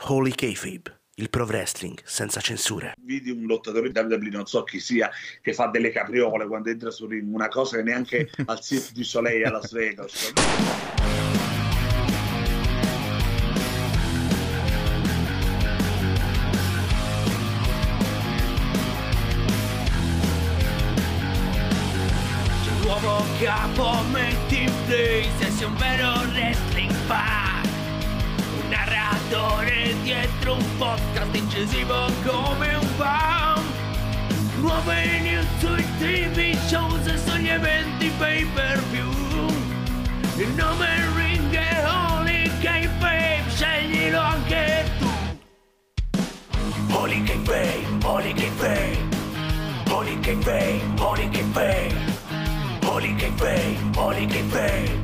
Holy Kayfabe, il pro wrestling senza censure. Vidi un lottatore di WWE, non so chi sia, che fa delle capriole quando entra su ring, una cosa che neanche al Cirque du Soleil a Las Vegas. Dietro un podcast incisivo come un fan Nuove news sui tv shows e sugli eventi pay per view Il nome ring è Holy K-Babe, sceglilo anche tu. Holy K-Babe, Holy K-Babe Holy K-Babe, Holy K-Babe Holy K-Bay, Holy K-Bay,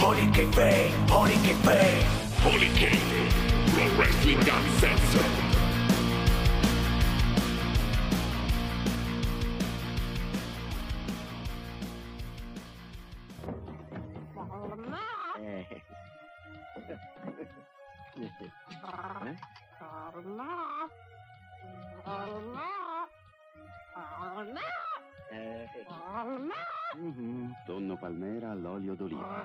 Holy K-Bay, Holy K-Bay, Holy Pro Wrestling Uncensored. Mhm, Tonno palmera all'olio d'oliva.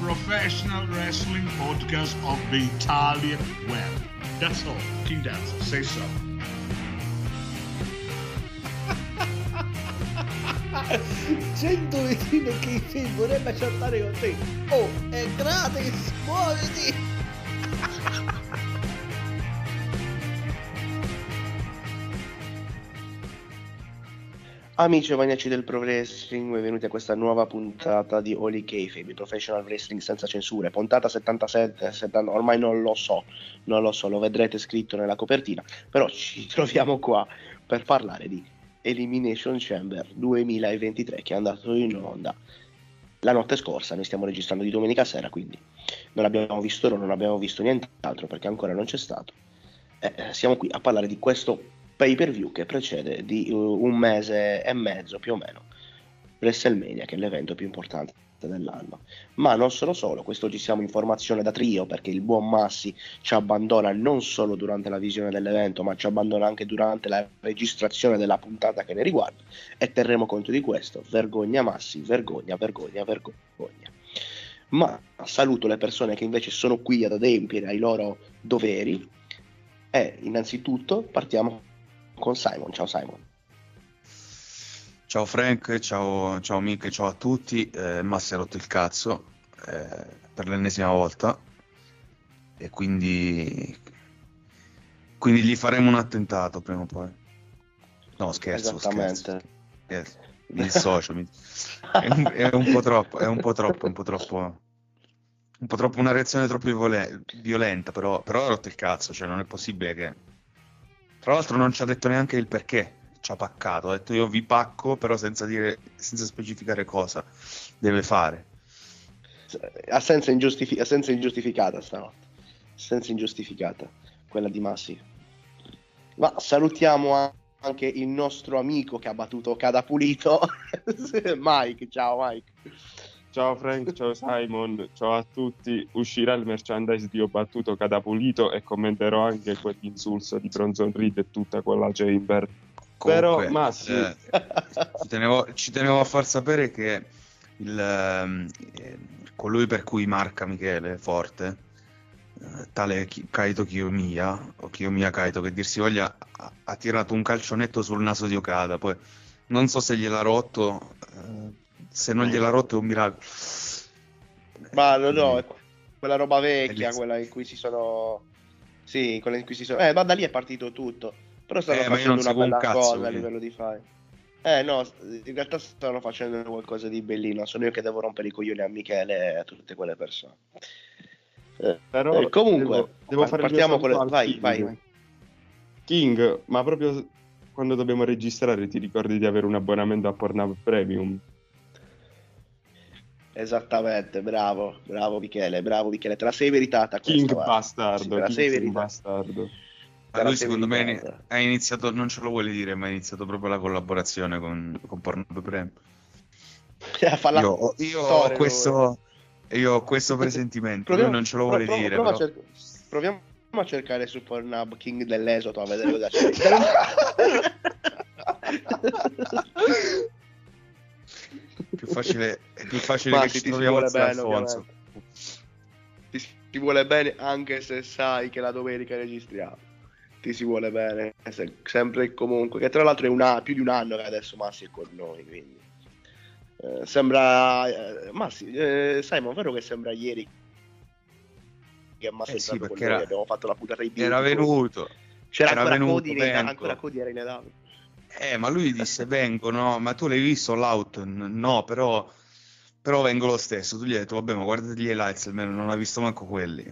professional wrestling podcast of the Italian web. That's all. King Dance, say so. 100 vicino che vorrebbe chattare con te. Oh, è gratis, muoviti! Amici e maniaci del Pro Wrestling, benvenuti a questa nuova puntata di Holy Kayfabe, Professional Wrestling senza censure, puntata 77, 70, ormai non lo so, non lo so, lo vedrete scritto nella copertina, però ci troviamo qua per parlare di Elimination Chamber 2023 che è andato in onda la notte scorsa, noi stiamo registrando di domenica sera, quindi non abbiamo visto non abbiamo visto nient'altro perché ancora non c'è stato. Eh, siamo qui a parlare di questo pay per view che precede di uh, un mese e mezzo più o meno WrestleMania, che è l'evento più importante dell'anno. Ma non solo solo, quest'oggi siamo in formazione da trio perché il buon Massi ci abbandona non solo durante la visione dell'evento, ma ci abbandona anche durante la registrazione della puntata che ne riguarda e terremo conto di questo. Vergogna Massi, vergogna, vergogna, vergogna. Ma saluto le persone che invece sono qui ad adempiere ai loro doveri e innanzitutto partiamo con Simon. Ciao Simon. Ciao Frank, ciao, ciao Mick, ciao a tutti. Eh, Massi ha rotto il cazzo eh, per l'ennesima volta e quindi, quindi gli faremo un attentato prima o poi. No, scherzo, Esattamente. scherzo. Yes. Mi dissocio, mi- è, un, è un po' troppo, è un po' troppo, un po' troppo, un po' troppo una reazione troppo viole- violenta, però, però ha rotto il cazzo, cioè non è possibile che... Tra l'altro non ci ha detto neanche il perché ci ha paccato, ha detto io vi pacco, però senza dire, senza specificare cosa deve fare. Assenza, ingiustifi- assenza ingiustificata stanotte. Assenza ingiustificata, quella di Massi. Ma salutiamo anche il nostro amico che ha battuto Cadapulito, Mike. Ciao Mike. Ciao Frank, ciao Simon, ciao a tutti. Uscirà il merchandise di Ho battuto Cadapulito e commenterò anche quell'insulso di Bronson Reed e tutta quella chamber. Però, Comunque, Massi, eh, ci, tenevo, ci tenevo a far sapere che il, ehm, eh, colui per cui marca Michele forte, eh, tale Kaito Kiyomiya, o Kiyomiya Kaito, che dir si voglia, ha, ha tirato un calcionetto sul naso di Okada, poi non so se gliel'ha rotto, eh, se non gliel'ha rotto è un miracolo. Ma no, no, è quella roba vecchia, quella in cui si sono... Sì, quella in cui si sono... Eh, ma da lì è partito tutto. Però stanno Eh, facendo una seguo un bella cazzo, cosa a quindi. livello di file. Eh no, in realtà stanno facendo qualcosa di bellino, sono io che devo rompere i coglioni a Michele e a tutte quelle persone. Eh, Però eh, comunque, devo, devo fare partiamo con le... Vai, King. vai, vai. King, ma proprio quando dobbiamo registrare ti ricordi di avere un abbonamento a Pornhub Premium? Esattamente, bravo, bravo Michele, bravo Michele, te la sei meritata questa, King guarda. bastardo, Sì, te la King sei meritata. bastardo. Ma lui secondo me ha iniziato, non ce lo vuole dire, ma ha iniziato proprio la collaborazione con, con Pornhub la Io, ho- io ho questo, io ho questo presentimento, lui non ce lo vuole prova- dire, prova a però. cer- proviamo a cercare su Pornhub King dell'Esoto a vedere cosa c'è. più facile, è più facile Ma che sì, ti si troviamo bene, Alfonso. Ti, ti vuole bene anche se sai che la domenica registriamo. Ti si vuole bene, se- sempre e comunque. Che tra l'altro è una, più di un anno che adesso Massi è con noi, quindi. Eh, sembra... Eh, Massi, eh, Simon, vero che sembra ieri che Massi Eh è sì, stato con perché noi, era- abbiamo fatto la puntata di Era venuto, C'era era ancora Cody, ancora Cody era in edad. Eh, ma lui disse vengo, no? Ma tu l'hai visto l'out? N- No, però, però vengo lo stesso. Tu gli hai detto, vabbè, ma guardati gli highlights, almeno non ha visto manco quelli.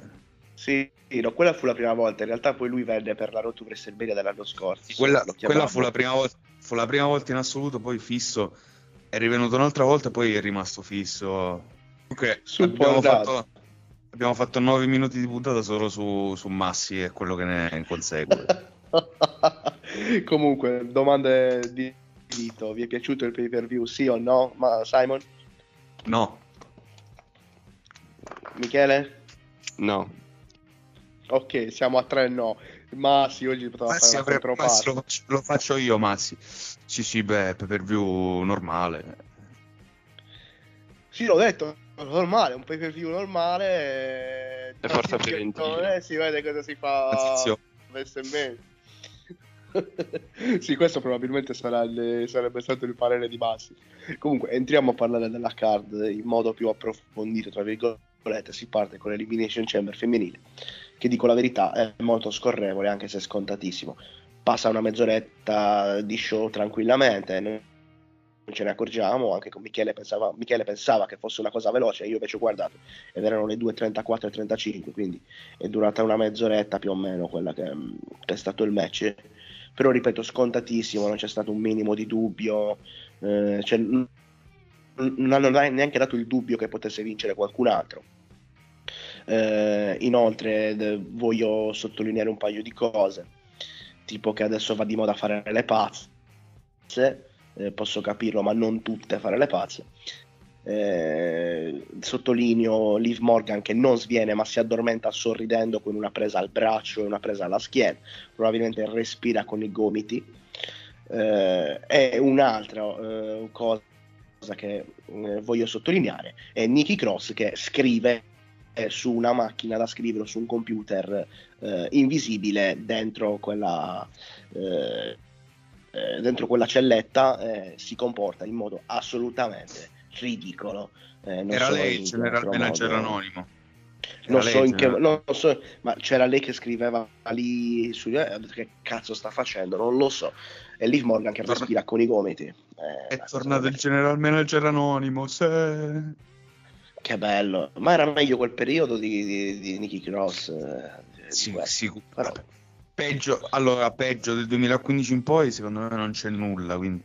Sì, no, quella fu la prima volta. In realtà poi lui venne per la Road to WrestleMania dell'anno scorso. Quella, quella fu la prima volta, fu la prima volta in assoluto, poi fisso. È rivenuto un'altra volta poi è rimasto fisso. Comunque, Sul abbiamo fatto, abbiamo fatto 9 minuti di puntata solo su, su Massi e quello che ne consegue. Comunque, domande di Vito. Vi è piaciuto il pay per view? Sì o no? Ma Simon? No, Michele? No. Ok, siamo a tre no. Ma sì, oggi poteva Massi, fare una avrebbe- Massi lo, faccio, lo faccio io, Massi. Sì, sì, beh, per view normale. Sì, l'ho detto, normale, un pay per view normale. E forza Fiorentina. Eh, si vede cosa si fa. Attenzione. Sì, questo probabilmente il- sarebbe stato il parere di Bassi. Comunque, entriamo a parlare della card in modo più approfondito, tra virgolette. Si parte con l'Elimination Chamber femminile, che dico la verità è molto scorrevole, anche se scontatissimo. Passa una mezz'oretta di show tranquillamente, non ce ne accorgiamo, anche con Michele pensava, Michele pensava che fosse una cosa veloce, io invece ho guardato ed erano le 2.34 e 35, quindi è durata una mezz'oretta più o meno quella che, che è stato il match. Però ripeto, scontatissimo, non c'è stato un minimo di dubbio, eh, cioè, non hanno neanche dato il dubbio che potesse vincere qualcun altro. Eh, inoltre voglio sottolineare un paio di cose, tipo che adesso va di moda fare le pazze, eh, posso capirlo, ma non tutte fare le pazze. Eh, sottolineo Liv Morgan che non sviene ma si addormenta sorridendo con una presa al braccio e una presa alla schiena, probabilmente respira con i gomiti. Eh, e un'altra eh, cosa che eh, voglio sottolineare è Nicky Cross che scrive eh, su una macchina da scrivere su un computer eh, invisibile dentro quella dentro quella celletta eh, si comporta in modo assolutamente ridicolo. Eh, Era so lei in il general altro manager anonimo. Non so lei in il che, non so, ma c'era lei che scriveva lì su eh, che cazzo sta facendo, non lo so. E Liv Morgan che Torna- respira con i gomiti. Eh, È tornato il general manager anonimo. se- Che bello, ma era meglio quel periodo di, di, di Nicky Cross. eh, Sì, Però- peggio, allora, peggio del 2015 in poi, secondo me non c'è nulla. Quindi,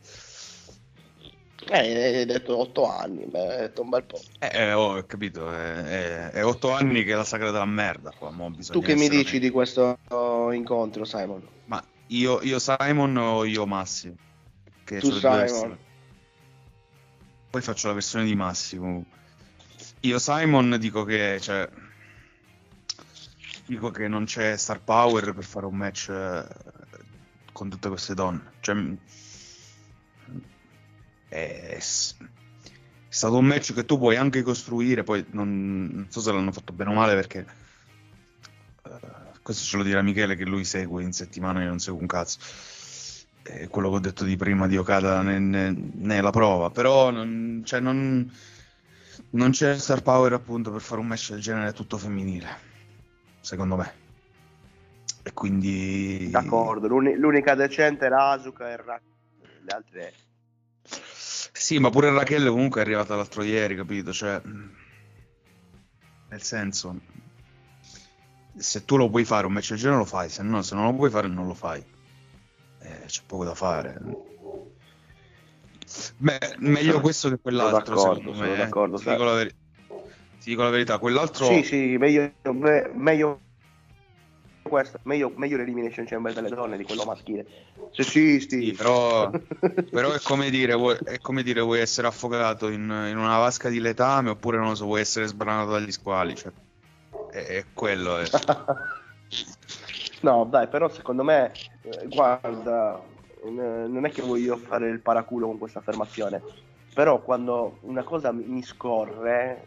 Eh, hai detto 8 anni, beh, hai detto un bel po'. eh, eh, oh, ho capito. È, è- è otto anni che è la sagra della merda. Qua, Tu che mi dici di questo incontro, Simon? Ma io, io Simon o io Massi? Che Tu Simon. Poi faccio la versione di Massi. comunque. Io Simon dico che, cioè, dico che non c'è star power per fare un match eh, con tutte queste donne. Cioè, è, È stato un match che tu puoi anche costruire, poi non, non so se l'hanno fatto bene o male perché eh, questo ce lo dirà Michele che lui segue in settimana e non seguo un cazzo. È quello che ho detto di prima di Okada ne, ne- ne è la prova, però non, cioè, non, non c'è star power appunto per fare un match del genere tutto femminile, secondo me. E quindi... D'accordo, l'uni- l'unica decente era Asuka e Ra- le altre Sì, ma pure Rachele comunque è arrivata l'altro ieri, capito? Cioè, nel senso, se tu lo puoi fare un match del genere lo fai, se no, se non lo puoi fare non lo fai. Eh, c'è poco da fare. Beh, meglio questo che quell'altro, Sono d'accordo, sono me. eh. d'accordo, Ti sai. dico la, veri- ti dico la verità, quell'altro... Sì, sì, meglio, me- meglio questo, meglio, meglio l'elimination chamber delle donne di quello maschile. Sessisti. Sì, però, però è come dire, vuoi, è come dire, vuoi essere affogato in, in una vasca di letame oppure non lo so, vuoi essere sbranato dagli squali. Cioè, è, è quello. È. No, dai, però secondo me, eh, guarda, non è che voglio fare il paraculo con questa affermazione, però quando una cosa mi scorre,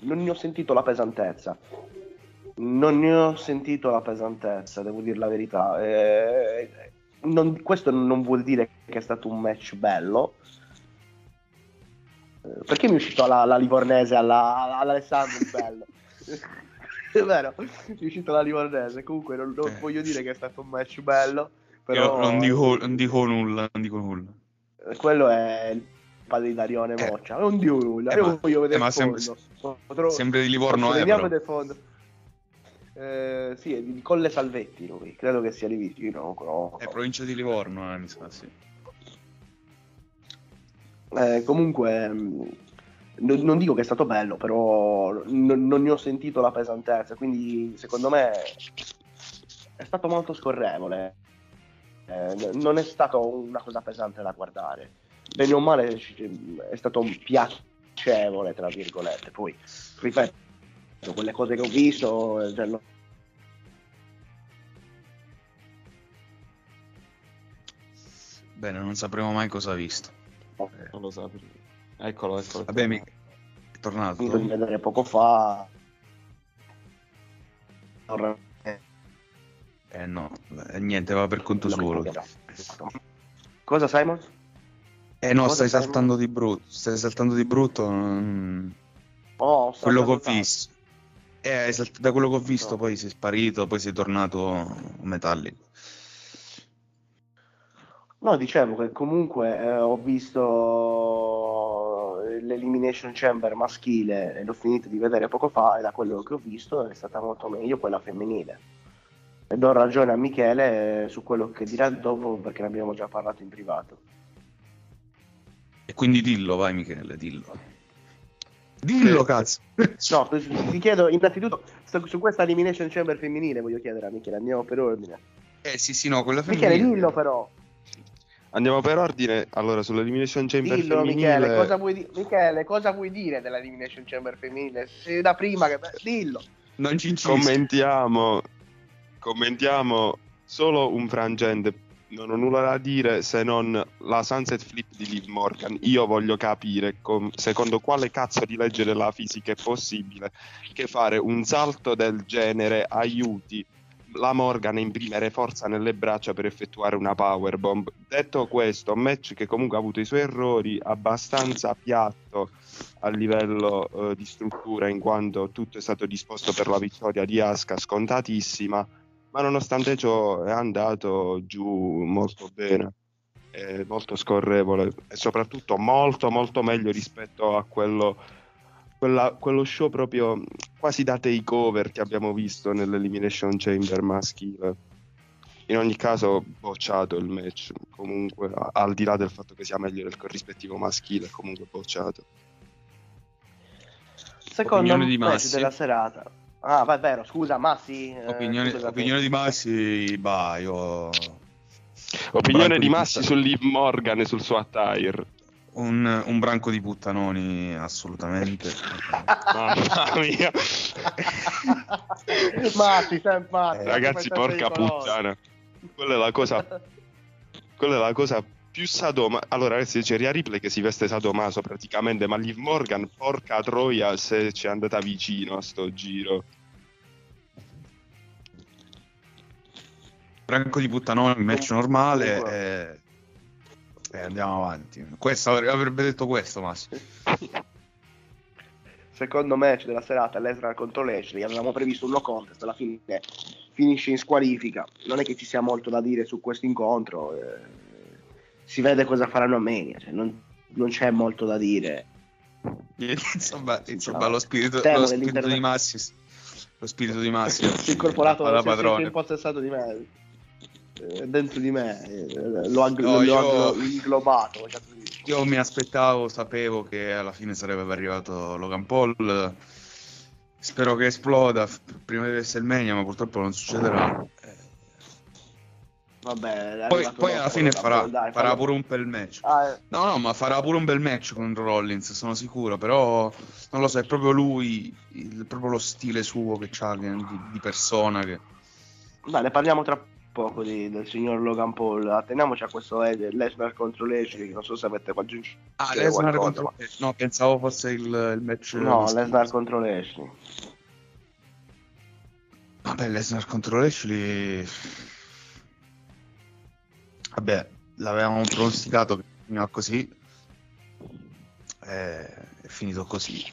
non ne ho sentito la pesantezza. Non ne ho sentito la pesantezza, devo dire la verità. Eh, non- questo non vuol dire che è stato un match bello. Eh, Perché mi è uscito la, la livornese alla, alla- all'Alessandro bello? è vero, mi è uscito la livornese. Comunque non, non Eh. voglio dire che è stato un match bello, Io però non dico, non dico nulla, non dico nulla. quello è il padre di Darione Eh. Moccia. Non dico nulla, Eh, io ma- voglio vedere eh, il fondo. Potrò- sempre di Livorno posso è, vediamo però. del fondo. Eh, sì, è di Colle Salvetti lui, credo che sia lì vicino. no? È provincia di Livorno, eh, mi sa, sì. Eh, comunque, mh, non, non dico che è stato bello, però non, non ne ho sentito la pesantezza, quindi secondo me è stato molto scorrevole. Eh, non è stato una cosa pesante da guardare. Bene o male è stato piacevole, tra virgolette. Poi, ripeto, quelle cose che ho visto, eh, cioè, no- Bene, non sapremo mai cosa ha visto. Non lo so. Eccolo, eccolo. Vabbè, mi... è tornato. finito di vedere poco fa. Eh no, eh, niente, va per conto suo. Cosa Simon? Eh no, Cosa stai stai- saltando di brutto. Stai saltando di brutto. mm, Oh, quello che ho visto. Eh, da quello che ho visto, No. poi sei sparito, poi sei tornato metallico. No, dicevo che comunque eh, ho visto l'Elimination Chamber maschile e l'ho finito di vedere poco fa e da quello che ho visto è stata molto meglio quella femminile. E do ragione a Michele eh, su quello che dirà dopo perché ne abbiamo già parlato in privato. E quindi dillo, vai Michele, dillo. Dillo, cazzo. No, ti chiedo innanzitutto su, su questa Elimination Chamber femminile voglio chiedere a Michele, andiamo per ordine. Eh sì, sì, no, quella Michele, femminile. dillo però, Andiamo per ordine. Allora, sull'Elimination Chamber dillo femminile... Michele, cosa vuoi, di- Michele, cosa vuoi dire dell'Elimination Chamber femminile? Sei da prima che... Dillo. Non ci incisco. commentiamo, commentiamo solo un frangente. Non ho nulla da dire se non la Sunset Flip di Liv Morgan. Io voglio capire com- secondo quale cazzo di legge della fisica è possibile che fare un salto del genere aiuti la Morgan a imprimere forza nelle braccia per effettuare una powerbomb. Detto questo, un match che comunque ha avuto i suoi errori, abbastanza piatto a livello eh, di struttura, in quanto tutto è stato disposto per la vittoria di Asuka, scontatissima, ma nonostante ciò è andato giù molto bene, è molto scorrevole e soprattutto molto molto meglio rispetto a quello, quella- quello show proprio quasi da takeover che abbiamo visto nell'Elimination Chamber maschile. In ogni caso, bocciato il match, comunque, al di là del fatto che sia meglio del corrispettivo maschile, comunque bocciato. Secondo Opinione di match Massi? della serata. Ah, va, è vero, scusa, Massi. eh, Opinione, scusate. opinione di Massi, bah, io... Opinione di di Massi puttana- su Liv Morgan e sul suo attire. Un, un branco di puttanoni, assolutamente. Mamma mia. Massi, sempre Massi. Eh, Ragazzi, porca puttana. Quella è la cosa. Quella è la cosa più Sadoma. Allora, adesso c'è Ria Ripley che si veste Sadomaso praticamente, ma Liv Morgan, porca troia, se ci è andata vicino a sto giro. Franco di puttanone, match normale e... e andiamo avanti. Questo avre- avrebbe detto questo, Massimo. Secondo match della serata Lesnar contro Lashley, avevamo previsto un no contest, alla fine finisce in squalifica. Non è che ci sia molto da dire su questo incontro, eh, si vede cosa faranno a Mania, cioè non, non c'è molto da dire. insomma, insomma lo spirito, lo spirito di Massi lo spirito di Massi si è incorporato alla padrone. impossessato di me eh, dentro di me eh, lo ha No, io- inglobato io mi aspettavo sapevo che alla fine sarebbe arrivato Logan Paul. Spero che esploda prima di WrestleMania ma purtroppo non succederà vabbè poi, poi alla fine farà, dai, farà pure un bel match. Ah, eh, No, no, ma farà pure un bel match con Rollins, sono sicuro, però non lo so, è proprio lui, il- proprio lo stile suo che ha di, di persona che... dai, ne parliamo tra poco di- del signor Logan Paul. Atteniamoci a questo eh, Lesnar contro che non so se avete qua aggiungere Ah, Lesnar qualcosa, contro... No, pensavo fosse il, il match... ma- no. Lesnar contro Lashley Vabbè, Lesnar contro Lashley... Vabbè, l'avevamo pronosticato che finiva così, eh, è finito così.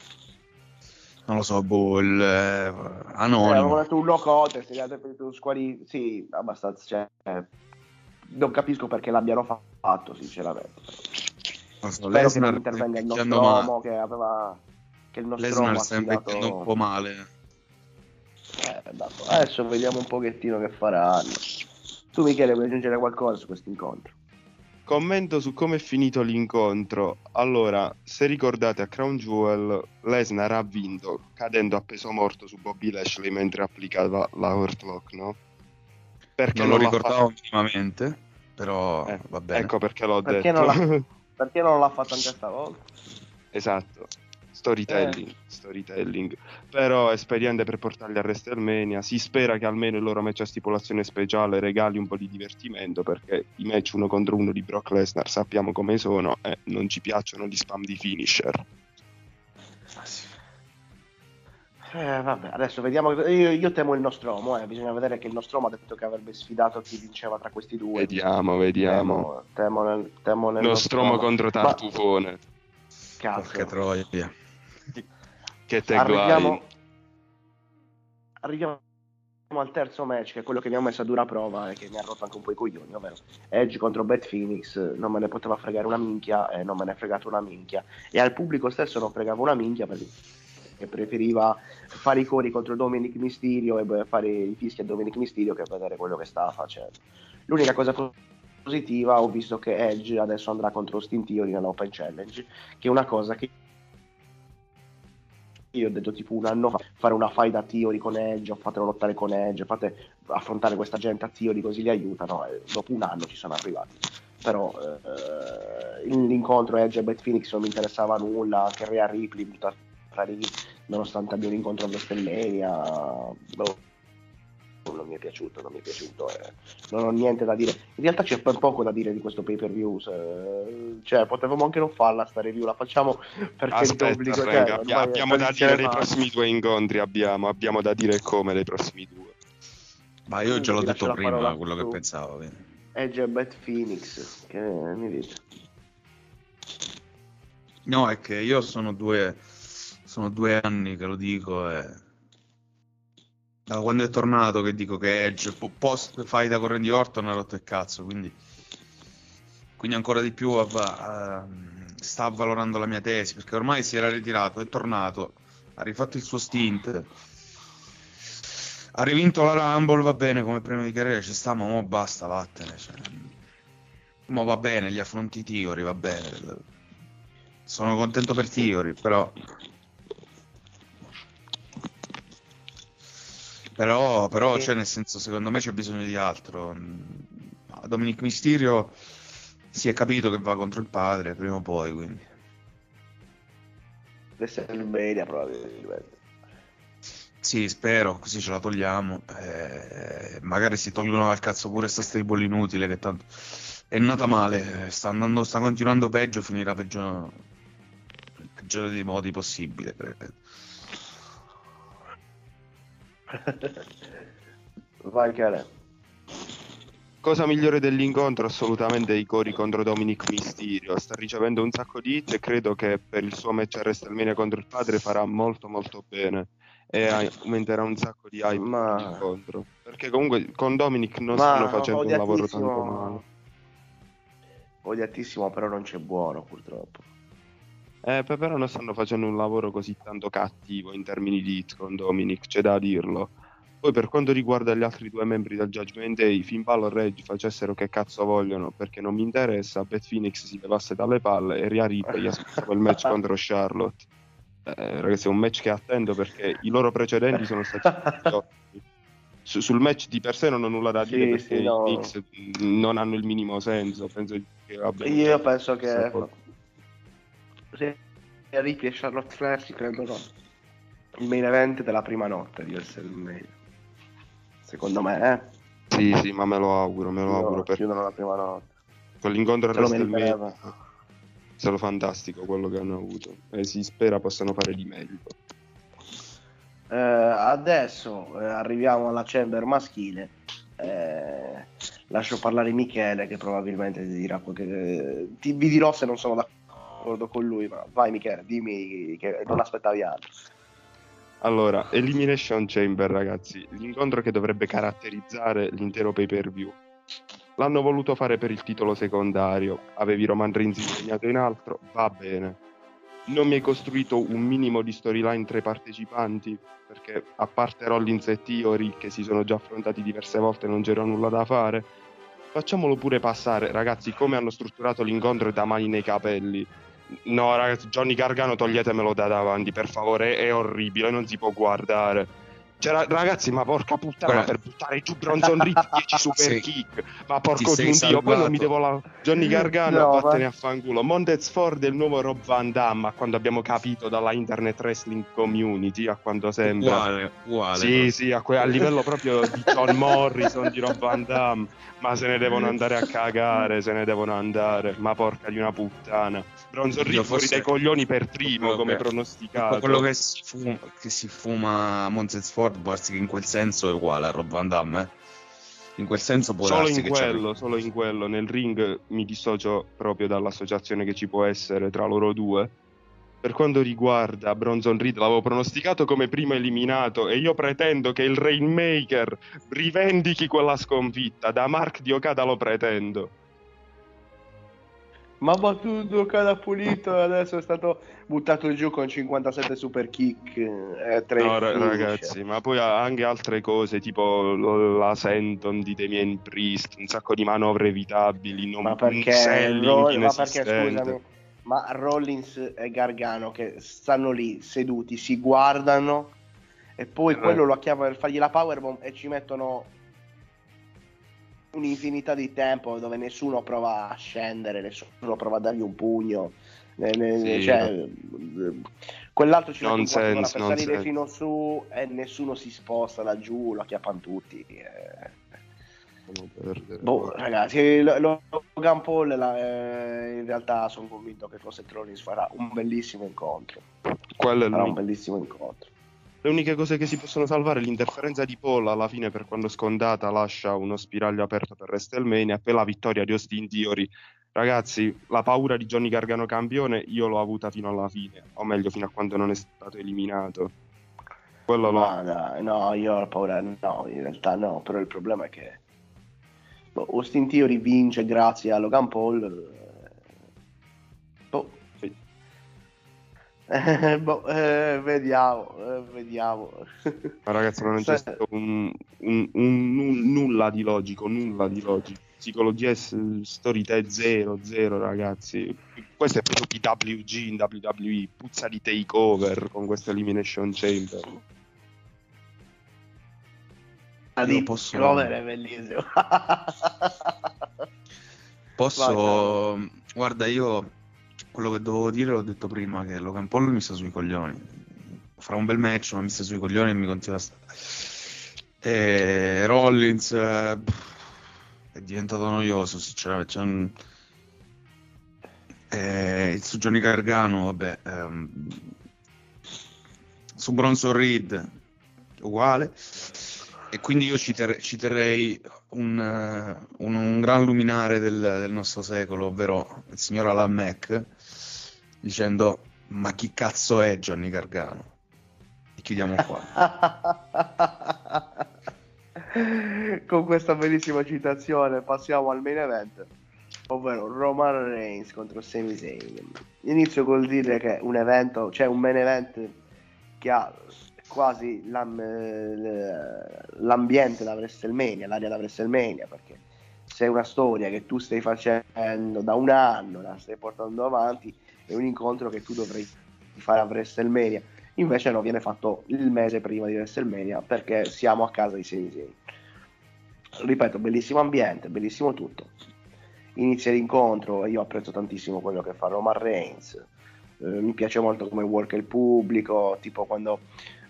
Non lo so, boh, il... eh, eh, anonimo. avevo detto un no contest gli altri per squali sì abbastanza cioè, eh, non capisco perché l'abbiano fa- fatto sinceramente Non so, spero che non intervenga il nostro uomo che aveva che il nostro Lesnar sta invecchiando un po' male. Eh, adesso vediamo un pochettino che faranno tu Michele vuoi aggiungere qualcosa su questo incontro Commento su come è finito l'incontro. Allora, se ricordate a Crown Jewel, Lesnar ha vinto cadendo a peso morto su Bobby Lashley mentre applicava la Hurtlock, no? Perché non lo l'ha ricordavo fatto- minimamente, però Eh, va bene. Ecco perché l'ho perché detto. non, perché non l'ha fatto anche stavolta esatto. Storytelling, Eh. storytelling. Però esperiente per portarli a WrestleMania. Si spera che almeno il loro match a stipulazione speciale regali un po' di divertimento perché i match uno contro uno di Brock Lesnar sappiamo come sono e non ci piacciono gli spam di finisher. Eh, vabbè, adesso vediamo. Io, io temo il Nostromo. Eh. Bisogna vedere che il Nostromo ha detto che avrebbe sfidato chi vinceva tra questi due. Vediamo, vediamo. Temo, temo nel, temo nel Nostromo contro Ma- Tartufone. Cazzo. Porca troia. Che te Arriviamo, arriviamo al terzo match, che è quello che abbiamo messo a dura prova e che mi ha rotto anche un po' i coglioni, ovvero Edge contro Beth Phoenix. Non me ne poteva fregare una minchia e non me ne è fregato una minchia. E al pubblico stesso non fregava una minchia perché che preferiva fare i cori contro Dominic Mysterio e fare i fischi a Dominic Mysterio che vedere quello che stava facendo. L'unica cosa positiva ho visto che Edge adesso andrà contro Austin Theory nell'Open Challenge, che è una cosa che io ho detto tipo un anno fa fare una fight a Theory con Edge, fatelo lottare con Edge, fate affrontare questa gente a Theory così li aiutano. E dopo un anno ci sono arrivati. Però eh, l'incontro Edge e Beth Phoenix non mi interessava nulla, anche Rhea Ripley buttata lì, nonostante abbia un incontro a WrestleMania. boh, non mi è piaciuto, non mi è piaciuto. eh. Non ho niente da dire. In realtà c'è ben poco da dire di questo pay per view. Cioè, potevamo anche non farla sta review, la facciamo perché Aspetta, d'obbligo, cioè, Frank, ormai abbia- è abbiamo da dire dei fa- prossimi due incontri. Abbiamo, abbiamo da dire come dei prossimi due. Ma io già l'ho detto prima quello che pensavo. quindi. Edge e Beth Phoenix, che mi dite? No, è che io sono due, sono due anni che lo dico e da quando è tornato che dico che Edge po- post fight con Randy Orton ha rotto il cazzo, quindi, quindi ancora di più ehm, sta avvalorando la mia tesi perché ormai si era ritirato, è tornato, ha rifatto il suo stint. Ha rivinto la Rumble, va bene come premio di carriera, ci sta, ma mo basta, vattene. Cioè, mo va bene, gli affronti Tigori, va bene. Sono contento per Tigori, però. Però, però cioè, nel senso, secondo me c'è bisogno di altro. A Dominic Mysterio si è capito che va contro il padre prima o poi, quindi. WrestleMania probabilmente. Sì, spero, così ce la togliamo. Eh, magari si tolgono dal cazzo pure sta stable inutile che tanto è nata male, sta andando, sta continuando peggio, finirà peggio, nel peggiore dei modi possibile. credo. Vai Chele. Cosa migliore dell'incontro? Assolutamente i cori contro Dominic Mysterio. Sta ricevendo un sacco di hit e credo che per il suo match a WrestleMania contro il padre farà molto molto bene e aumenterà un sacco di hype Ma- per l'incontro. Perché comunque con Dominic non Ma stanno facendo un lavoro tanto male. Odiatissimo, però non c'è buono purtroppo. Eh, pe- però non stanno facendo un lavoro così tanto cattivo in termini di hit con Dominic, c'è da dirlo. Poi per quanto riguarda gli altri due membri del Judgment Day, Finn Balor e Edge facessero che cazzo vogliono, perché non mi interessa, Beth Phoenix si levasse dalle palle e Rhea Ripley aspettava il match contro Charlotte. Eh, ragazzi, è un match che attendo perché i loro precedenti sono stati. Su- sul match di per sé non ho nulla da Sì, dire perché sì, no. i Knicks non hanno il minimo senso. Penso che abbiano Io penso che Ripley e Charlotte Flair si prendono il main event della prima notte di WrestleMania. Secondo me, eh. Sì, sì, ma me lo auguro, me lo Chiudono- auguro perché chiudono la prima notte. quell'incontro a Se lo WrestleMania è stato fantastico quello che hanno avuto e si spera possano fare di meglio. Eh, adesso eh, arriviamo alla chamber maschile. Eh, lascio parlare Michele che probabilmente ti dirà qualche... ti- vi dirò se non sono d'accordo con lui, ma vai Michele, dimmi che non aspettavi altro. Allora, Elimination Chamber, ragazzi, l'incontro che dovrebbe caratterizzare l'intero pay per view. L'hanno voluto fare per il titolo secondario, avevi Roman Reigns impegnato in altro, va bene. Non mi hai costruito un minimo di storyline tra i partecipanti, perché a parte Rollins e Theory, che si sono già affrontati diverse volte, non c'era nulla da fare. Facciamolo pure passare, ragazzi, come hanno strutturato l'incontro da mani nei capelli. No, ragazzi, Johnny Gargano toglietemelo da davanti, per favore, è, orribile, non si può guardare. C'era, ragazzi, ma porca puttana, Guarda. per buttare giù Bronson Reed 10 super Sì. kick. Ma porco di un dio, poi non mi devo la... Johnny Gargano, No, vattene ma- a fanculo. Montez Ford è il nuovo Rob Van Damme, a quando abbiamo capito dalla Internet Wrestling Community, a quanto sembra. Uguale, uguale. Sì, sì, a, que- a livello proprio di John Morrison, di Rob Van Damme, ma se ne devono andare a cagare, se ne devono andare, ma porca di una puttana. Bronson Reed fuori dai coglioni per primo, come pronosticato. Quello che si fuma, che si fuma Montez Ford può darsi che in quel senso è uguale a Rob Van Damme. eh. In quel senso può Solo in quello, solo in quello. Nel ring mi dissocio proprio dall'associazione che ci può essere tra loro due. Per quanto riguarda Bronson Reed, l'avevo pronosticato come primo eliminato e io pretendo che il Rainmaker rivendichi quella sconfitta. Da Mark di Okada lo pretendo. Ma ha battuto cada pulito adesso è stato buttato giù con 57 super kick e 3 No, ra- ragazzi, ma poi anche altre cose, tipo la Senton di Damien Priest, un sacco di manovre evitabili, non Ma perché, Roll- ma perché scusami, ma Rollins e Gargano che stanno lì seduti, si guardano e poi Eh. quello lo chiama per fargli la powerbomb e ci mettono un'infinità di tempo dove nessuno prova a scendere, nessuno prova a dargli un pugno. Sì, cioè, quell'altro ci mette per salire fino su e nessuno si sposta laggiù, lo acchiappano tutti. eh. Boh, ragazzi, lo- lo- Logan Paul la- eh, in realtà sono convinto che con Seth Rollins farà un bellissimo incontro. Quello è Farà un bellissimo incontro. Le uniche cose che si possono salvare è l'interferenza di Paul alla fine per quando scondata lascia uno spiraglio aperto per WrestleMania poi la vittoria di Austin Theory. Ragazzi, la paura di Johnny Gargano campione io l'ho avuta fino alla fine, o meglio fino a quando non è stato eliminato. Quello lo Ma dai, no, io ho paura, no, in realtà no, però il problema è che boh, Austin Theory vince grazie a Logan Paul. Eh, boh, eh, vediamo, eh, vediamo. Ma ragazzi, ma non c'è stato un, un- un- un- nulla di logico, nulla di logico. Psicologia e s- story te zero, zero, ragazzi. Questo è proprio PWG in WWE, puzza di takeover con questo Elimination Chamber. Ah, di posso- Clover è bellissimo. Posso... Vai, Guarda, io quello che dovevo dire l'ho detto prima, che Logan Paul mi sta sui coglioni. Farà un bel match, ma mi sta sui coglioni e mi continua a stare. Rollins... eh, è diventato noioso, sinceramente. Un... eh, su Johnny Gargano, vabbè, ehm, su Bronson Reed, uguale. E quindi io citer- citerei un, eh, un- un gran luminare del, del nostro secolo, ovvero il signor Alan Mack, dicendo: Ma chi cazzo è Johnny Gargano? E chiudiamo qua. Con questa bellissima citazione passiamo al main event, ovvero Roman Reigns contro Sami Zayn. Inizio col dire che un evento, cioè un main event che ha quasi l'am- l'ambiente da WrestleMania, l'aria da WrestleMania, perché se è una storia che tu stai facendo da un anno, la stai portando avanti, è un incontro che tu dovrei fare a WrestleMania. Invece no, viene fatto il mese prima di WrestleMania perché siamo a casa di Sami Zayn. Ripeto, bellissimo ambiente, bellissimo tutto. Inizia l'incontro e io apprezzo tantissimo quello che fa Roman Reigns. Eh, mi piace molto come work il pubblico, tipo quando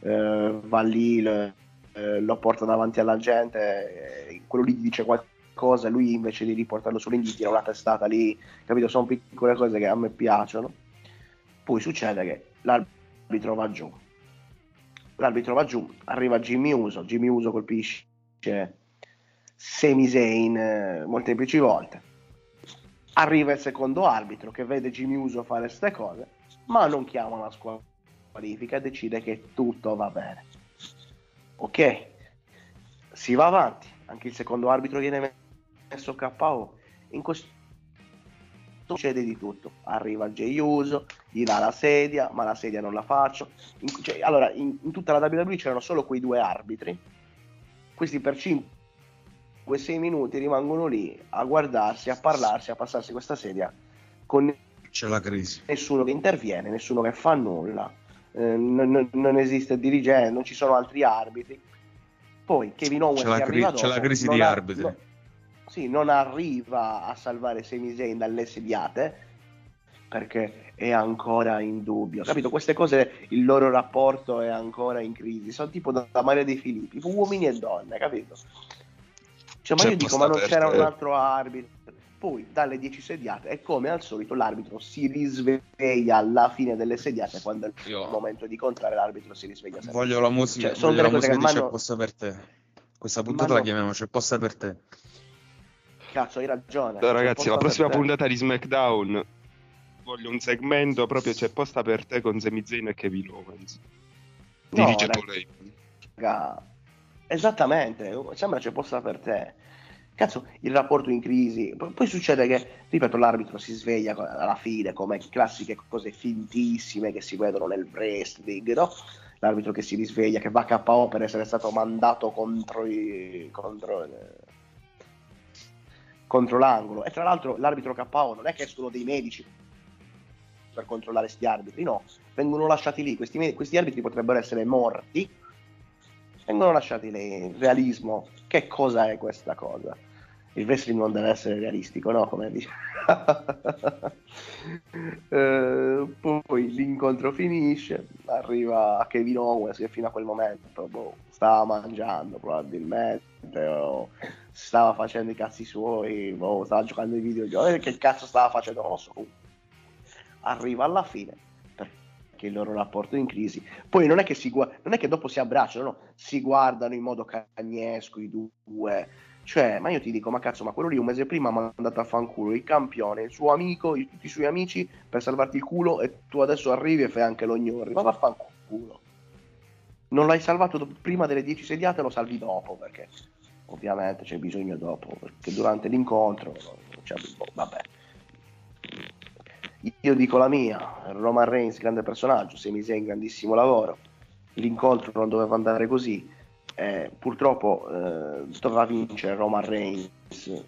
eh, va lì, l- eh, lo porta davanti alla gente, eh, quello lì gli dice qualcosa, lui invece di riportarlo gli tira una testata lì, capito? Sono piccole cose che a me piacciono. Poi succede che l'arbitro va giù. L'arbitro va giù, arriva Jimmy Uso, Jimmy Uso colpisce Sami Zayn eh, molteplici volte. Arriva il secondo arbitro che vede Jimmy Uso fare queste cose, ma non chiama la squalifica e decide che tutto va bene. Ok, si va avanti, anche il secondo arbitro viene messo KO. In questo succede di tutto. Arriva Jay Uso, gli dà la sedia, ma la sedia non la faccio. In- cioè, allora, in, in tutta la WWE c'erano solo quei due arbitri. Questi per 5-6 minuti rimangono lì a guardarsi, a parlarsi, a passarsi questa sedia con C'è la crisi. nessuno che interviene, nessuno che fa nulla, eh, non, non- esiste dirigente, non ci sono altri arbitri. Poi Kevin Owens C'è la, che cri- arriva c'è la dopo, crisi di ha- arbitri. no- sì, non arriva a salvare Sami Zayn dalle sediate perché è ancora in dubbio. Capito? Queste cose, il loro rapporto è ancora in crisi. Sono tipo da, da Maria De Filippi, uomini e donne, capito? Cioè, ma C'è io dico, posta ma non per c'era te. un altro arbitro. Poi dalle 10 sediate e come al solito l'arbitro si risveglia alla fine delle sediate quando è il Io- momento di incontrare l'arbitro si risveglia sempre. Voglio la musica, Cioè, voglio la musica che di C'è m'hanno- apposta per te. Questa puntata m'hanno- la chiamiamo C'è apposta per te. Cazzo, hai ragione. Dai, ragazzi, la prossima puntata di SmackDown voglio un segmento proprio c'è posta per te con Sami Zayn e Kevin Owens. No, Dirige rag-. Raga, Esattamente, sembra c'è posta per te. Cazzo, il rapporto in crisi. P- Poi succede che, ripeto, l'arbitro si sveglia alla fine come classiche cose fintissime che si vedono nel wrestling, no? L'arbitro che si risveglia, che va KO per essere stato mandato contro, i, contro, eh, contro l'angolo. E tra l'altro l'arbitro KO non è che escono dei medici per controllare questi arbitri, no, vengono lasciati lì. Questi, questi arbitri potrebbero essere morti vengono lasciati lì. Realismo, che cosa è questa cosa? Il wrestling non deve essere realistico, no? Come dice. Eh, poi l'incontro finisce, arriva Kevin Owens che fino a quel momento boh, stava mangiando probabilmente, o stava facendo i cazzi suoi, boh, stava giocando ai videogiochi, che cazzo stava facendo? Non so. Arriva alla fine perché il loro rapporto è in crisi. Poi non è che, si gua- non è che dopo si abbracciano, no, si guardano in modo cagnesco i due. Cioè, ma io ti dico, ma cazzo, ma quello lì un mese prima ha mandato a fanculo il campione, il suo amico, i- tutti i suoi amici per salvarti il culo e tu adesso arrivi e fai anche lo gnori. Ma vaffanculo. Non l'hai salvato do- prima delle 10 sediate, lo salvi dopo perché ovviamente c'è bisogno dopo, perché durante l'incontro c'è boh, vabbè. Io dico la mia, Roman Reigns grande personaggio, Sami Zayn grandissimo lavoro, l'incontro non doveva andare così, eh, purtroppo eh, doveva vincere Roman Reigns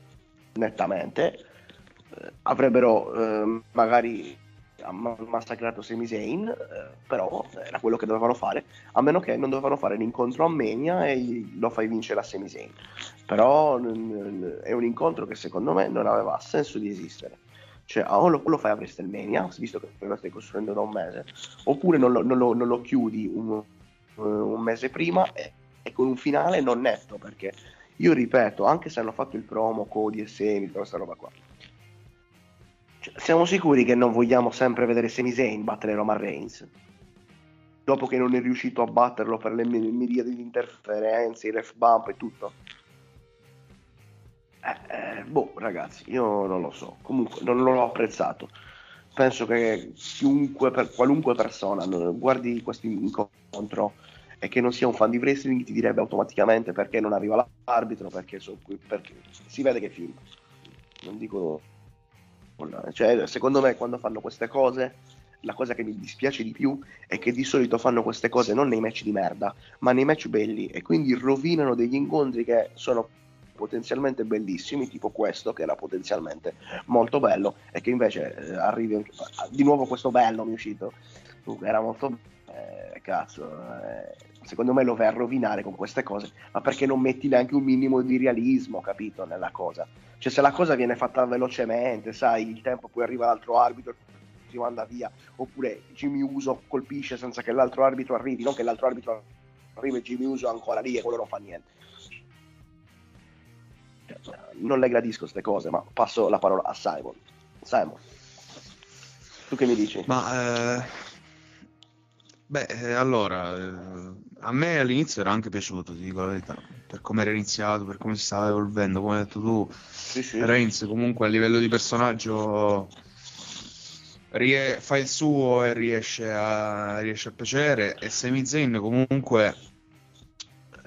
nettamente, Eh, avrebbero eh, magari massacrato Sami Zayn, eh, però era quello che dovevano fare, a meno che non dovevano fare l'incontro a Mania e lo fai vincere a Sami Zayn. Però è un incontro che secondo me non aveva senso di esistere. Cioè, o lo, lo fai a WrestleMania, visto che lo stai costruendo da un mese, oppure non lo, non lo- non lo chiudi un, un mese prima e, e con un finale non netto, perché Io ripeto, anche se hanno fatto il promo, Cody e Semi, questa roba qua. Cioè, siamo sicuri che non vogliamo sempre vedere Sami Zayn battere Roman Reigns? Dopo che non è riuscito a batterlo per le mi- miriadi di interferenze, i ref bump e tutto. Eh, eh, boh, ragazzi, io non lo so. Comunque, non l'ho apprezzato. Penso che chiunque, per qualunque persona guardi questo incontro e che non sia un fan di wrestling ti direbbe automaticamente perché non arriva l'arbitro, perché, so- perché si vede che film. Non dico. Cioè, secondo me quando fanno queste cose, la cosa che mi dispiace di più è che di solito fanno queste cose non nei match di merda, ma nei match belli e quindi rovinano degli incontri che sono potenzialmente bellissimi, tipo questo che era potenzialmente molto bello e che invece eh, arrivi di nuovo questo bello mi è uscito. Comunque era molto eh, cazzo, eh, secondo me lo vai a rovinare con queste cose, ma perché non metti neanche un minimo di realismo, capito, nella cosa? Cioè se la cosa viene fatta velocemente, sai, il tempo poi arriva l'altro arbitro si manda via, oppure Jimmy Uso colpisce senza che l'altro arbitro arrivi, non che l'altro arbitro arrivi e Jimmy Uso ancora lì e quello non fa niente. Non le gradisco queste cose, ma passo la parola a Simon. Simon, tu che mi dici? Ma eh, beh, eh, allora, eh, a me all'inizio era anche piaciuto, ti dico la verità, per come era iniziato, per come si stava evolvendo, come hai detto tu, Sì, sì. Reigns comunque a livello di personaggio rie- fa il suo e riesce a, riesce a piacere e Sami Zayn comunque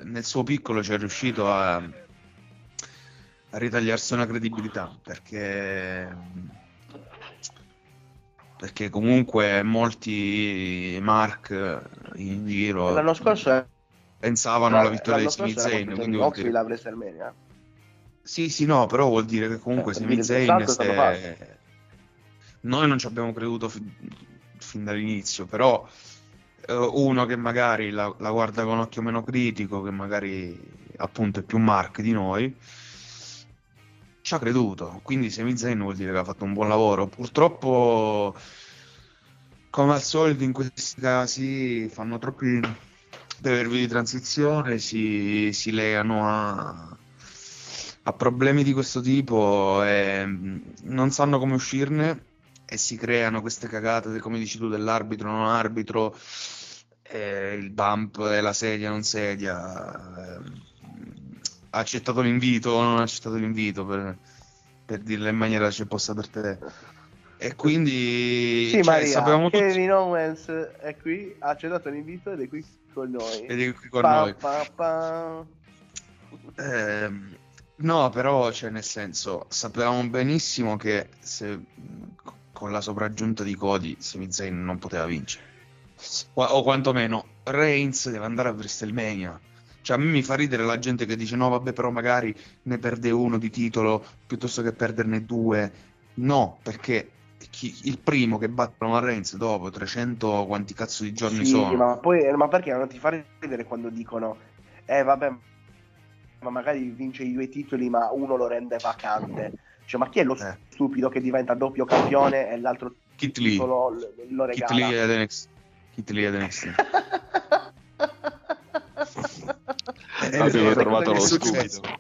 nel suo piccolo ci è riuscito a, a ritagliarsi una credibilità perché perché comunque molti Mark in giro L'anno scorso è- pensavano alla vittoria di Sami Zayn quindi vuol dire- la WrestleMania. sì, sì, no, però vuol dire che comunque Cioè, Sami Zayn se... noi non ci abbiamo creduto fi- fin dall'inizio, però eh, uno che magari la, la guarda con occhio meno critico, che magari appunto è più Mark di noi, ci ha creduto. Quindi Sami Zayn vuol dire che ha fatto un buon lavoro. Purtroppo, come al solito in questi casi, fanno troppi periodi di transizione, si, si legano a ha problemi di questo tipo e mh, non sanno come uscirne e si creano queste cagate, come dici tu, dell'arbitro, non arbitro, e il bump e la sedia, non sedia. Ha accettato l'invito o non ha accettato l'invito, per, per dirla in maniera che possa per te. E quindi Sì, cioè, Maria, sapevamo tutti Kevin Owens è qui, ha accettato l'invito ed è qui con noi. ed è qui con Pa, noi. pa, pa. Ehm, no, però, cioè, nel senso, sapevamo benissimo che se, con la sopraggiunta di Cody, Sami Zayn non poteva vincere. O, o quantomeno, Reigns deve andare a WrestleMania. Cioè, a me mi fa ridere la gente che dice: No, vabbè, però magari ne perde uno di titolo piuttosto che perderne due. No, perché chi- il primo che batte Roman Reigns dopo 300 quanti cazzo di giorni Sì, sono. ma poi eh, ma perché non ti fa ridere quando dicono eh vabbè ma magari vince i due titoli ma uno lo rende vacante cioè ma chi è lo Eh. stupido che diventa doppio campione e l'altro Kit Lee, titolo lo, lo Kit regala Lee ad NXT. Kit Lee ad NXT. Eh, Abbiamo è- trovato è lo successo. stupido.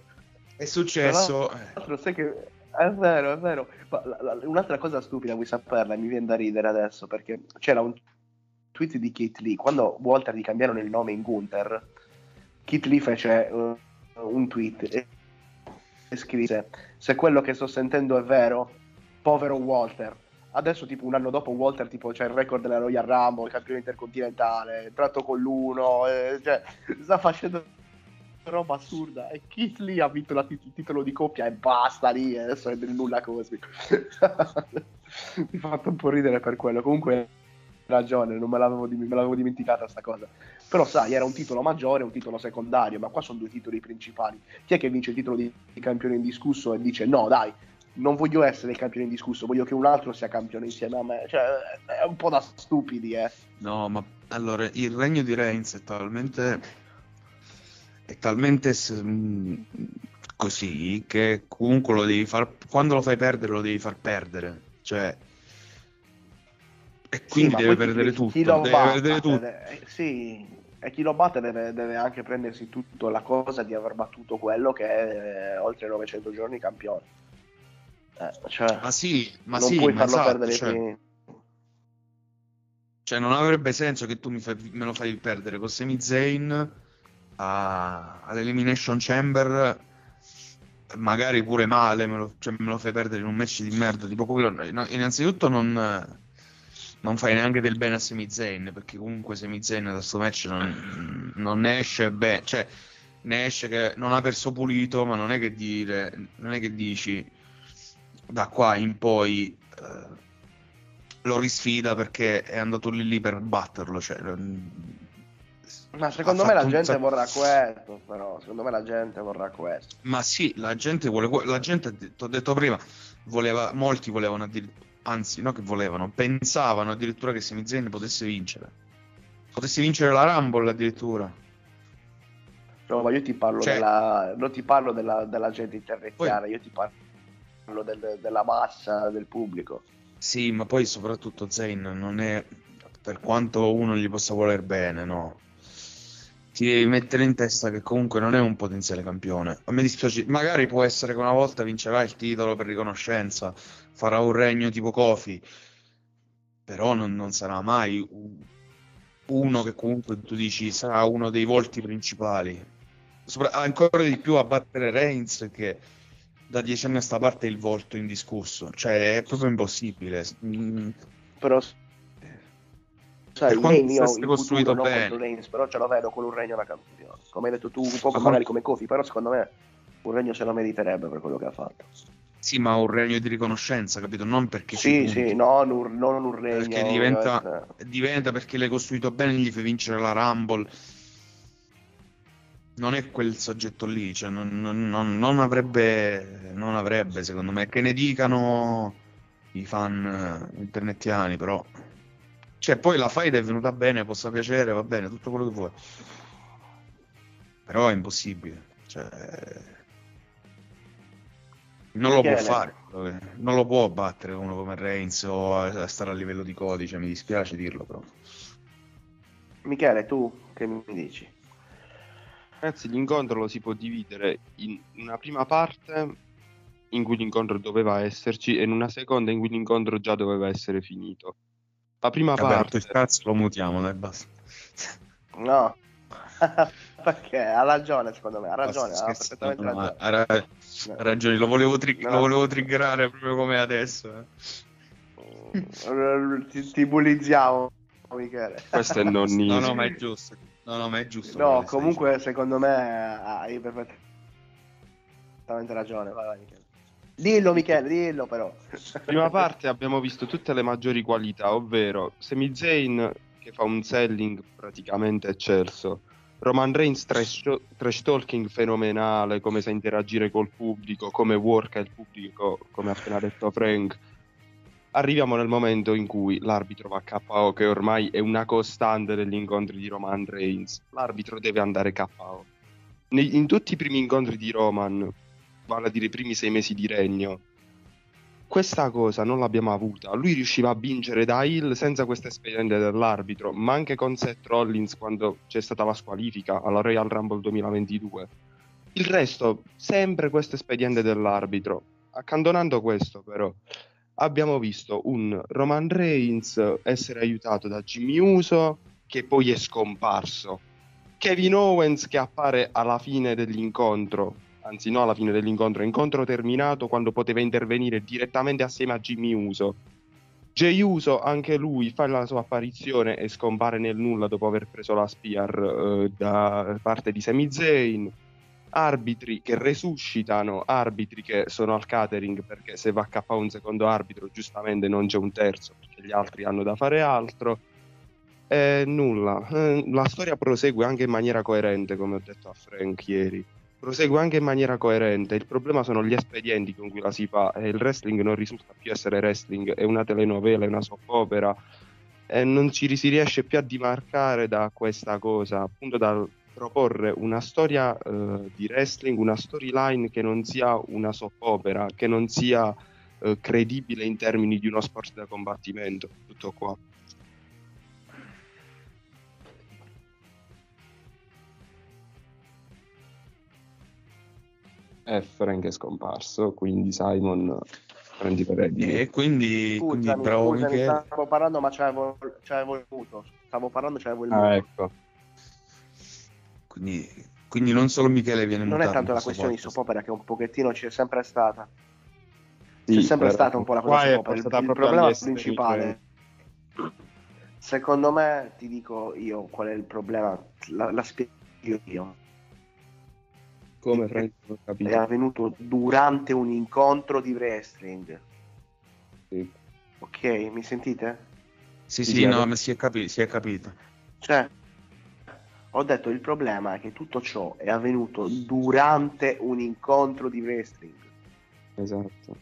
È successo. Tra l'altro, sai che è vero, è vero. Ma la- la- un'altra cosa stupida, vuoi saperla? Mi viene da ridere adesso perché c'era un tweet di Kit Lee quando Walter gli cambiarono il nome in Gunther. Kit Lee fece uh, un tweet e, e scrisse: Se quello che sto sentendo è vero, povero Walter. Adesso, tipo un anno dopo, Walter tipo, c'ha il record della Royal Rumble, il campione intercontinentale, è tratto con l'uno, eh, cioè, sta facendo roba assurda. E Keith Lee ha vinto tit- il titolo di coppia e basta lì, adesso è del nulla cosmico. Mi ha fatto un po' ridere per quello. Comunque ragione, non me l'avevo, me l'avevo dimenticata sta cosa. Però sai, era un titolo maggiore e un titolo secondario, ma qua sono due titoli principali. Chi è che vince il titolo di, di campione indiscusso e dice no, dai, non voglio essere il campione indiscusso, voglio che un altro sia campione insieme a me. Cioè, è un po' da stupidi, eh. No, ma allora il regno di Reigns è talmente è talmente mh, così che comunque lo devi far quando lo fai perdere lo devi far perdere, cioè e quindi Sì, deve chi- perdere chi tutto, lo deve batte, perdere tutto. eh, sì, E chi lo batte deve, deve anche prendersi tutta la cosa di aver battuto quello che è eh, oltre 900 giorni campione. Eh, cioè, Ma sì, ma non sì, puoi farlo esatto, perdere cioè- Cioè, non avrebbe senso che tu mi fai- me lo fai perdere con Sami Zayn a- all'Elimination Chamber, magari pure male, me lo, cioè, me lo fai perdere in un match di merda. Tipo quello. no, innanzitutto non, non fai neanche del bene a Sami Zayn, perché comunque Sami Zayn da questo match non, non ne esce bene. Cioè, ne esce che non ha perso pulito, ma non è che dire, non è che dici da qua in poi eh, lo risfida perché è andato lì lì per batterlo. Cioè, Ma secondo me la gente sacco- vorrà questo, però, secondo me la gente vorrà questo. Ma sì, la gente vuole, la gente, ti ho detto prima, voleva, molti volevano addirittura, anzi, no che volevano, pensavano addirittura che Sami Zayn potesse vincere. Potesse vincere la Rumble addirittura. No, ma io ti parlo Cioè- della, non ti parlo della, della gente interneziana, io ti parlo del- della massa, del pubblico. Sì, ma poi soprattutto Zayn non è, per quanto uno gli possa voler bene, no. Ti devi mettere in testa che comunque non è un potenziale campione. A me dispiace, magari può essere che una volta vincerà il titolo per riconoscenza, farà un regno tipo Kofi, però non, non sarà mai uno che comunque tu dici sarà uno dei volti principali. Sopra- ancora di più a battere Reigns che da dieci anni a sta parte è il volto indiscusso, cioè è proprio impossibile. Mm, Però, sai, Per quanto Reign io fosse costruito futuro, non bene. Reigns, però ce lo vedo con un regno da campione. Come hai detto tu, un po' Ma magari come Kofi, però secondo me un regno se lo meriterebbe per quello che ha fatto. Sì, ma un regno di riconoscenza, capito? Non perché Sì, sì, non un, non un regno. perché diventa, diventa perché l'hai costruito bene, gli fai vincere la Rumble. Non è quel soggetto lì, cioè non, non- non- non avrebbe, non avrebbe, secondo me, che ne dicano i fan internetiani, però. Cioè, poi la fight è venuta bene, possa piacere, va bene, tutto quello che vuoi. Però è impossibile. Cioè, non lo può fare. Non lo può battere uno come Reigns o a, a stare a livello di codice, mi dispiace dirlo, però. Michele, tu che mi dici? Ragazzi, l'incontro lo si può dividere in una prima parte in cui l'incontro doveva esserci e in una seconda in cui l'incontro già doveva essere finito. La prima Vabbè, parte il cazzo lo mutiamo, dai, basta. No, perché ha ragione secondo me, ha ragione, Basta ha perfettamente no, no, ragione. ha, ra- ha ragione, lo volevo, tri- No. lo volevo triggerare proprio come adesso. eh. Eh, Ti, ti bullizziamo, Michele. questo è No, nonnismo. no, ma è giusto. No, no, ma è giusto. No, comunque secondo me hai perfettamente ragione. Vai, vai, Michele. Dillo Michele, dillo però. prima parte abbiamo visto tutte le maggiori qualità, ovvero Sami Zayn che fa un selling praticamente eccelso, Roman Reigns trash, trash talking fenomenale, come sa interagire col pubblico, come worka il pubblico, come ha appena detto Frank. Arriviamo nel momento in cui l'arbitro va KO, che ormai è una costante degli incontri di Roman Reigns. L'arbitro deve andare KO. In tutti i primi incontri di Roman, vale a dire i primi sei mesi di regno, questa cosa non l'abbiamo avuta. Lui riusciva a vincere da Hill senza questo espediente dell'arbitro, ma anche con Seth Rollins quando c'è stata la squalifica alla Royal Rumble 2022. Il resto, sempre questo espediente dell'arbitro. Accantonando questo, però, abbiamo visto un Roman Reigns essere aiutato da Jimmy Uso, che poi è scomparso. Kevin Owens che appare alla fine dell'incontro, anzi no alla fine dell'incontro, incontro terminato quando poteva intervenire direttamente assieme a Jimmy Uso. Jey Uso, anche lui, fa la sua apparizione e scompare nel nulla dopo aver preso la Spear eh, da parte di Sami Zayn. Arbitri che resuscitano, arbitri che sono al catering perché se va a KO un secondo arbitro, giustamente non c'è un terzo perché gli altri hanno da fare altro. E nulla, Eh, la storia prosegue anche in maniera coerente, come ho detto a Frank ieri. Prosegue anche in maniera coerente. Il problema sono gli espedienti con cui la si fa e il wrestling non risulta più essere wrestling, è una telenovela, è una soap opera e non ci si riesce più a dimarcare da questa cosa, appunto dal proporre una storia eh, di wrestling, una storyline che non sia una soap opera, che non sia eh, credibile in termini di uno sport da combattimento. Tutto qua. E Frank è scomparso, quindi Simon prendi per Eddie. E quindi, quindi bravo scusami, Michele. stavo parlando ma c'avevo, c'avevo il muto. Stavo parlando c'avevo il muto. Ah, ecco. Quindi, quindi non solo Michele viene non è tanto in la questione di podcast. soap opera che un pochettino c'è sempre stata. Sì, c'è sempre però stata un po' la qua cosa è soap opera. Il, il problema principale, secondo me, ti dico io qual è il problema, la, la spiego io. Come Frank non capito. avvenuto durante un incontro di wrestling. Sì. Ok, mi sentite? Sì, Sì, sì, no, ma si è, capi- si è capito. Cioè, ho detto il problema è che tutto ciò è avvenuto durante un incontro di wrestling. Esatto.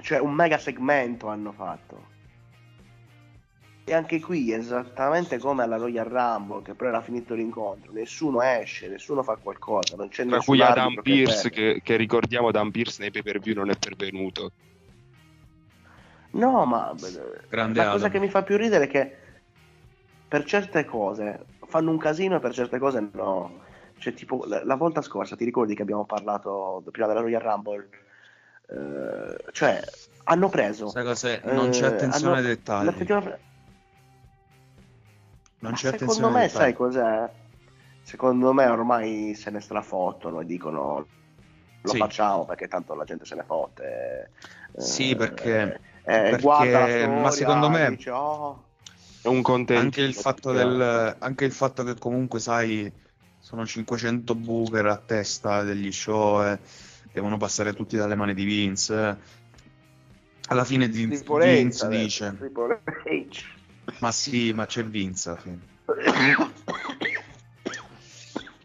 Cioè, un mega segmento hanno fatto. E anche qui, esattamente come alla Royal Rumble, che però era finito l'incontro, nessuno esce, nessuno fa qualcosa, non c'è Tra nessun cui Adam che Pierce, che, che ricordiamo Adam Pierce nei pay per view non è pervenuto. No, ma Grande la cosa Adam. che mi fa più ridere è che per certe cose fanno un casino e per certe cose no. Cioè, tipo, la, la volta scorsa, ti ricordi che abbiamo parlato prima della Royal Rumble? Eh, cioè, hanno preso... Sai cos'è? Non c'è eh, attenzione hanno- ai dettagli. la settimana- Non Ma c'è secondo me, ai sai cos'è? Secondo me ormai se ne strafottono e dicono lo Sì. facciamo perché tanto la gente se ne fotte. Eh, Sì, perché- eh, perché- guarda la ma secondo me- dice, "Oh, È un contento. Anche il, fatto del, anche il fatto che comunque, sai, sono 500 booker a testa degli show, eh, devono passare tutti dalle mani di Vince. eh. Alla fine di, Vince dice. Ma sì, ma c'è Vince alla.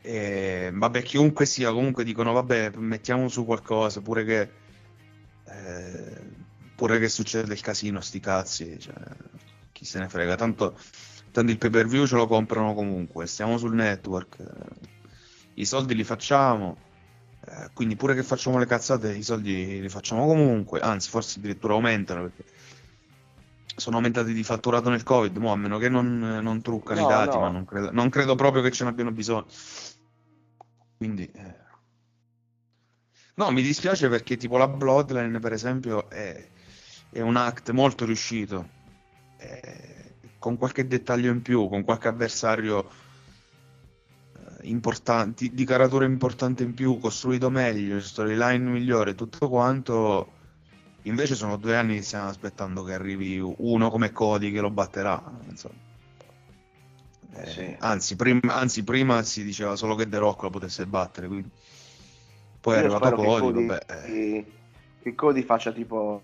E, vabbè, chiunque sia, comunque dicono, vabbè, mettiamo su qualcosa, pure che, eh, pure che succede il casino, sti cazzi, cioè, chi se ne frega, tanto, tanto il pay per view ce lo comprano comunque, stiamo sul network, eh, i soldi li facciamo, eh, quindi pure che facciamo le cazzate, i soldi li facciamo comunque, anzi, forse addirittura aumentano perché sono aumentati di fatturato nel Covid, mo, a meno che non, non truccano No, i dati, no. ma non credo, non credo proprio che ce ne abbiano bisogno. Quindi, eh. no, mi dispiace perché tipo la Bloodline, per esempio, è, è un act molto riuscito, eh, con qualche dettaglio in più, con qualche avversario eh, importante, di caratura importante in più, costruito meglio, storyline migliore, tutto quanto. Invece sono due anni che stiamo aspettando che arrivi uno come Cody che lo batterà. Eh, Sì. anzi, prim- anzi, prima si diceva solo che The Rock lo potesse battere, quindi... poi è Io arrivato spero che Cody, Cody, vabbè, eh, che Cody faccia tipo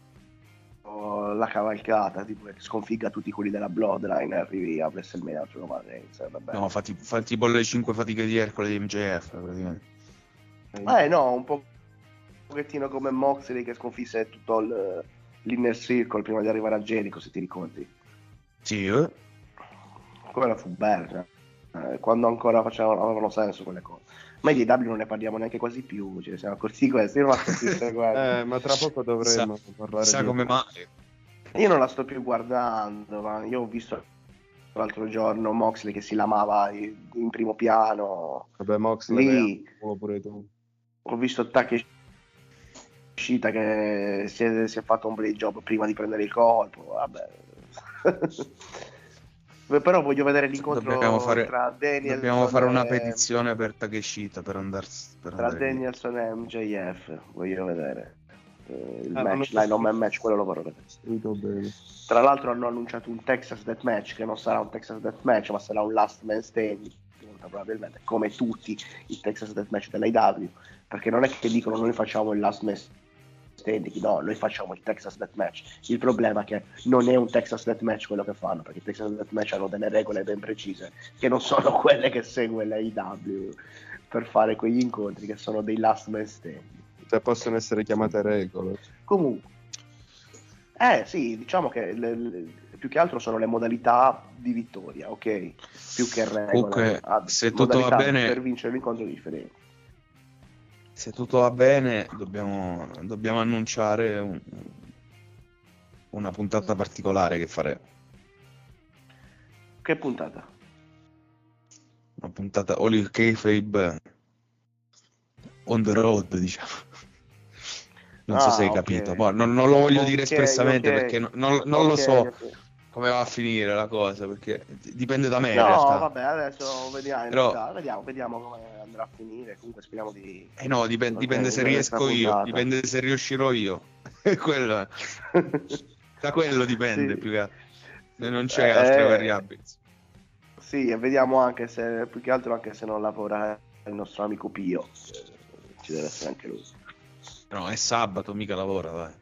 oh, la cavalcata, tipo che sconfigga tutti quelli della Bloodline e arrivi a WrestleMania a Roman Reigns. eh, no, fa, tipo- fa tipo le 5 fatiche di Ercole di MJF, praticamente. Eh no, un po' pochettino come Moxley che sconfisse tutto il- l'inner circle prima di arrivare a Jericho, se ti ricordi. Sì, eh? Quella fu bella. eh, quando ancora facevano, avevano senso quelle cose. Ma di W non ne parliamo neanche quasi più, ce ne siamo accorti di questo. Io non la sto più seguendo. Eh, ma tra poco dovremo parlare Sa di... come mai? Io non la sto più guardando, ma io ho visto l'altro giorno Moxley che si lamava in primo piano. Vabbè, Moxley, Lì pure tu. ho visto Takeshita che si è, si è fatto un blade job prima di prendere il colpo. Vabbè. Però voglio vedere l'incontro Dobbiamo fare, tra Danielson dobbiamo fare una e- petizione per Takeshita per andare per tra andare lì. Danielson e MJF. Voglio vedere Eh, il Ah, non match, l'Iron Man match, quello lo vorrò vedere. Tra l'altro hanno annunciato un Texas Death Match che non sarà un Texas Death Match, ma sarà un Last Man Standing, molto probabilmente, come tutti i Texas Death Match dell'AW, perché non è che dicono noi facciamo il Last Man Standing, no, noi facciamo il Texas Death Match. Il problema è che non è un Texas Death Match quello che fanno, perché i Texas Death Match hanno delle regole ben precise, che non sono quelle che segue l'AW per fare quegli incontri che sono dei Last Man Standing. Cioè, possono essere chiamate regole. Comunque, eh sì, diciamo che le- le- più che altro sono le modalità di vittoria, ok? Più che regole. Comunque, Ah, se tutto va modalità bene- per vincere l'incontro differenti. Se tutto va bene, dobbiamo, dobbiamo annunciare un- una puntata particolare che faremo. Che puntata? Una puntata All Kayfabe on the road, diciamo. Non so Ah, se hai ok. capito. Boh, non, non lo voglio dire Ok, espressamente ok. perché non, non- non lo so. Come va a finire la cosa, perché dipende da me No, vabbè, adesso vediamo, Però- vediamo, vediamo come andrà a finire. Comunque speriamo di... Eh no, dipen- Ok, dipende se riesco io, puntata. dipende se riuscirò io. Quello. Da quello dipende Sì. più che altro. Non c'è Eh, altre variabili. Sì, e vediamo anche se, più che altro anche se non lavora il nostro amico Pio. che Ci deve essere anche lui. No, è sabato, mica lavora, dai.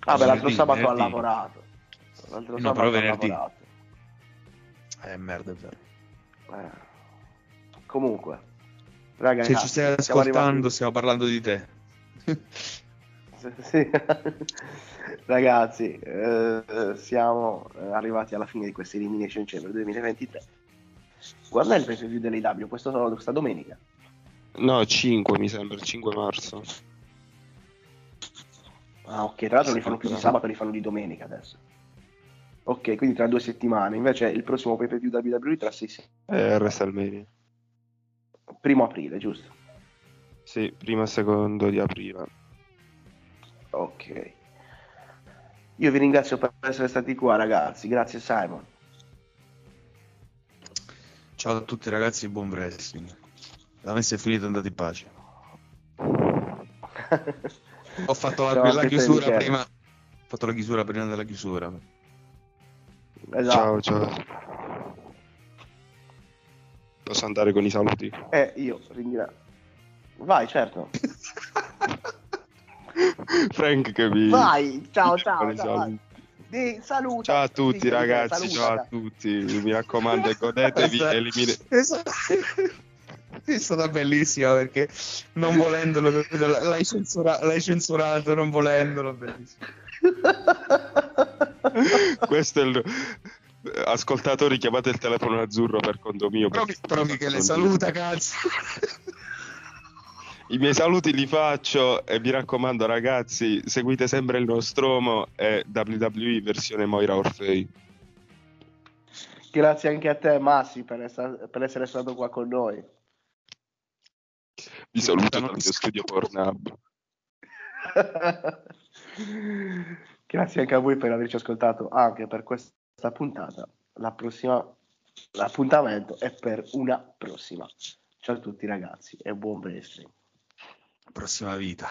Ah, beh, l'altro sabato ha lavorato. L'altro No, però venerdì. lavorato. Eh, merda, è vero. Eh. Comunque, ragazzi, Se ci stai siamo ascoltando, arrivati- stiamo parlando di te. Sì. Ragazzi, eh, siamo eh, arrivati alla fine di questa Elimination Chamber 2023. Quando è il preview dell'AW? Questo sono questa domenica. No, 5 mi sembra, il 5 marzo. Ah, ok, tra l'altro li fanno più di sabato, li fanno di domenica adesso. Ok, quindi tra due settimane. Invece il prossimo pay per view WWE tra sei settimane. È WrestleMania. Primo aprile, giusto? Sì, primo e secondo di aprile. Ok. Io vi ringrazio per essere stati qua, ragazzi. Grazie, Simon. Ciao a tutti ragazzi, buon wrestling. Da me se è finito andate in pace. Ho fatto la, la chiusura prima. Ho fatto la chiusura prima della chiusura. Esatto. Ciao, ciao. Posso andare con i saluti? Eh, io ringrazio. Vai, certo. Frank che mi... Vai, ciao, ciao, ciao. Di- saluta. Ciao a tutti Sì, ragazzi, saluta. ciao a tutti. Mi raccomando, godetevi elimine... Esatto. È stata bellissima perché non volendolo l'hai, censura- l'hai censurato, non volendolo, bellissimo. Questo è il... Ascoltatori, chiamate il telefono azzurro per conto mio. Però, però Michele non- saluta, cazzo. I miei saluti li faccio e mi raccomando ragazzi, seguite sempre il Nostromo e WWE versione Moira Orfei. Grazie anche a te, Massi, per, essa- per essere stato qua con noi. Vi saluto dal mio studio Pornhub. Grazie anche a voi per averci ascoltato anche per questa puntata. La prossima, l'appuntamento è per una prossima. Ciao a tutti ragazzi e buon wrestling. Prossima vita.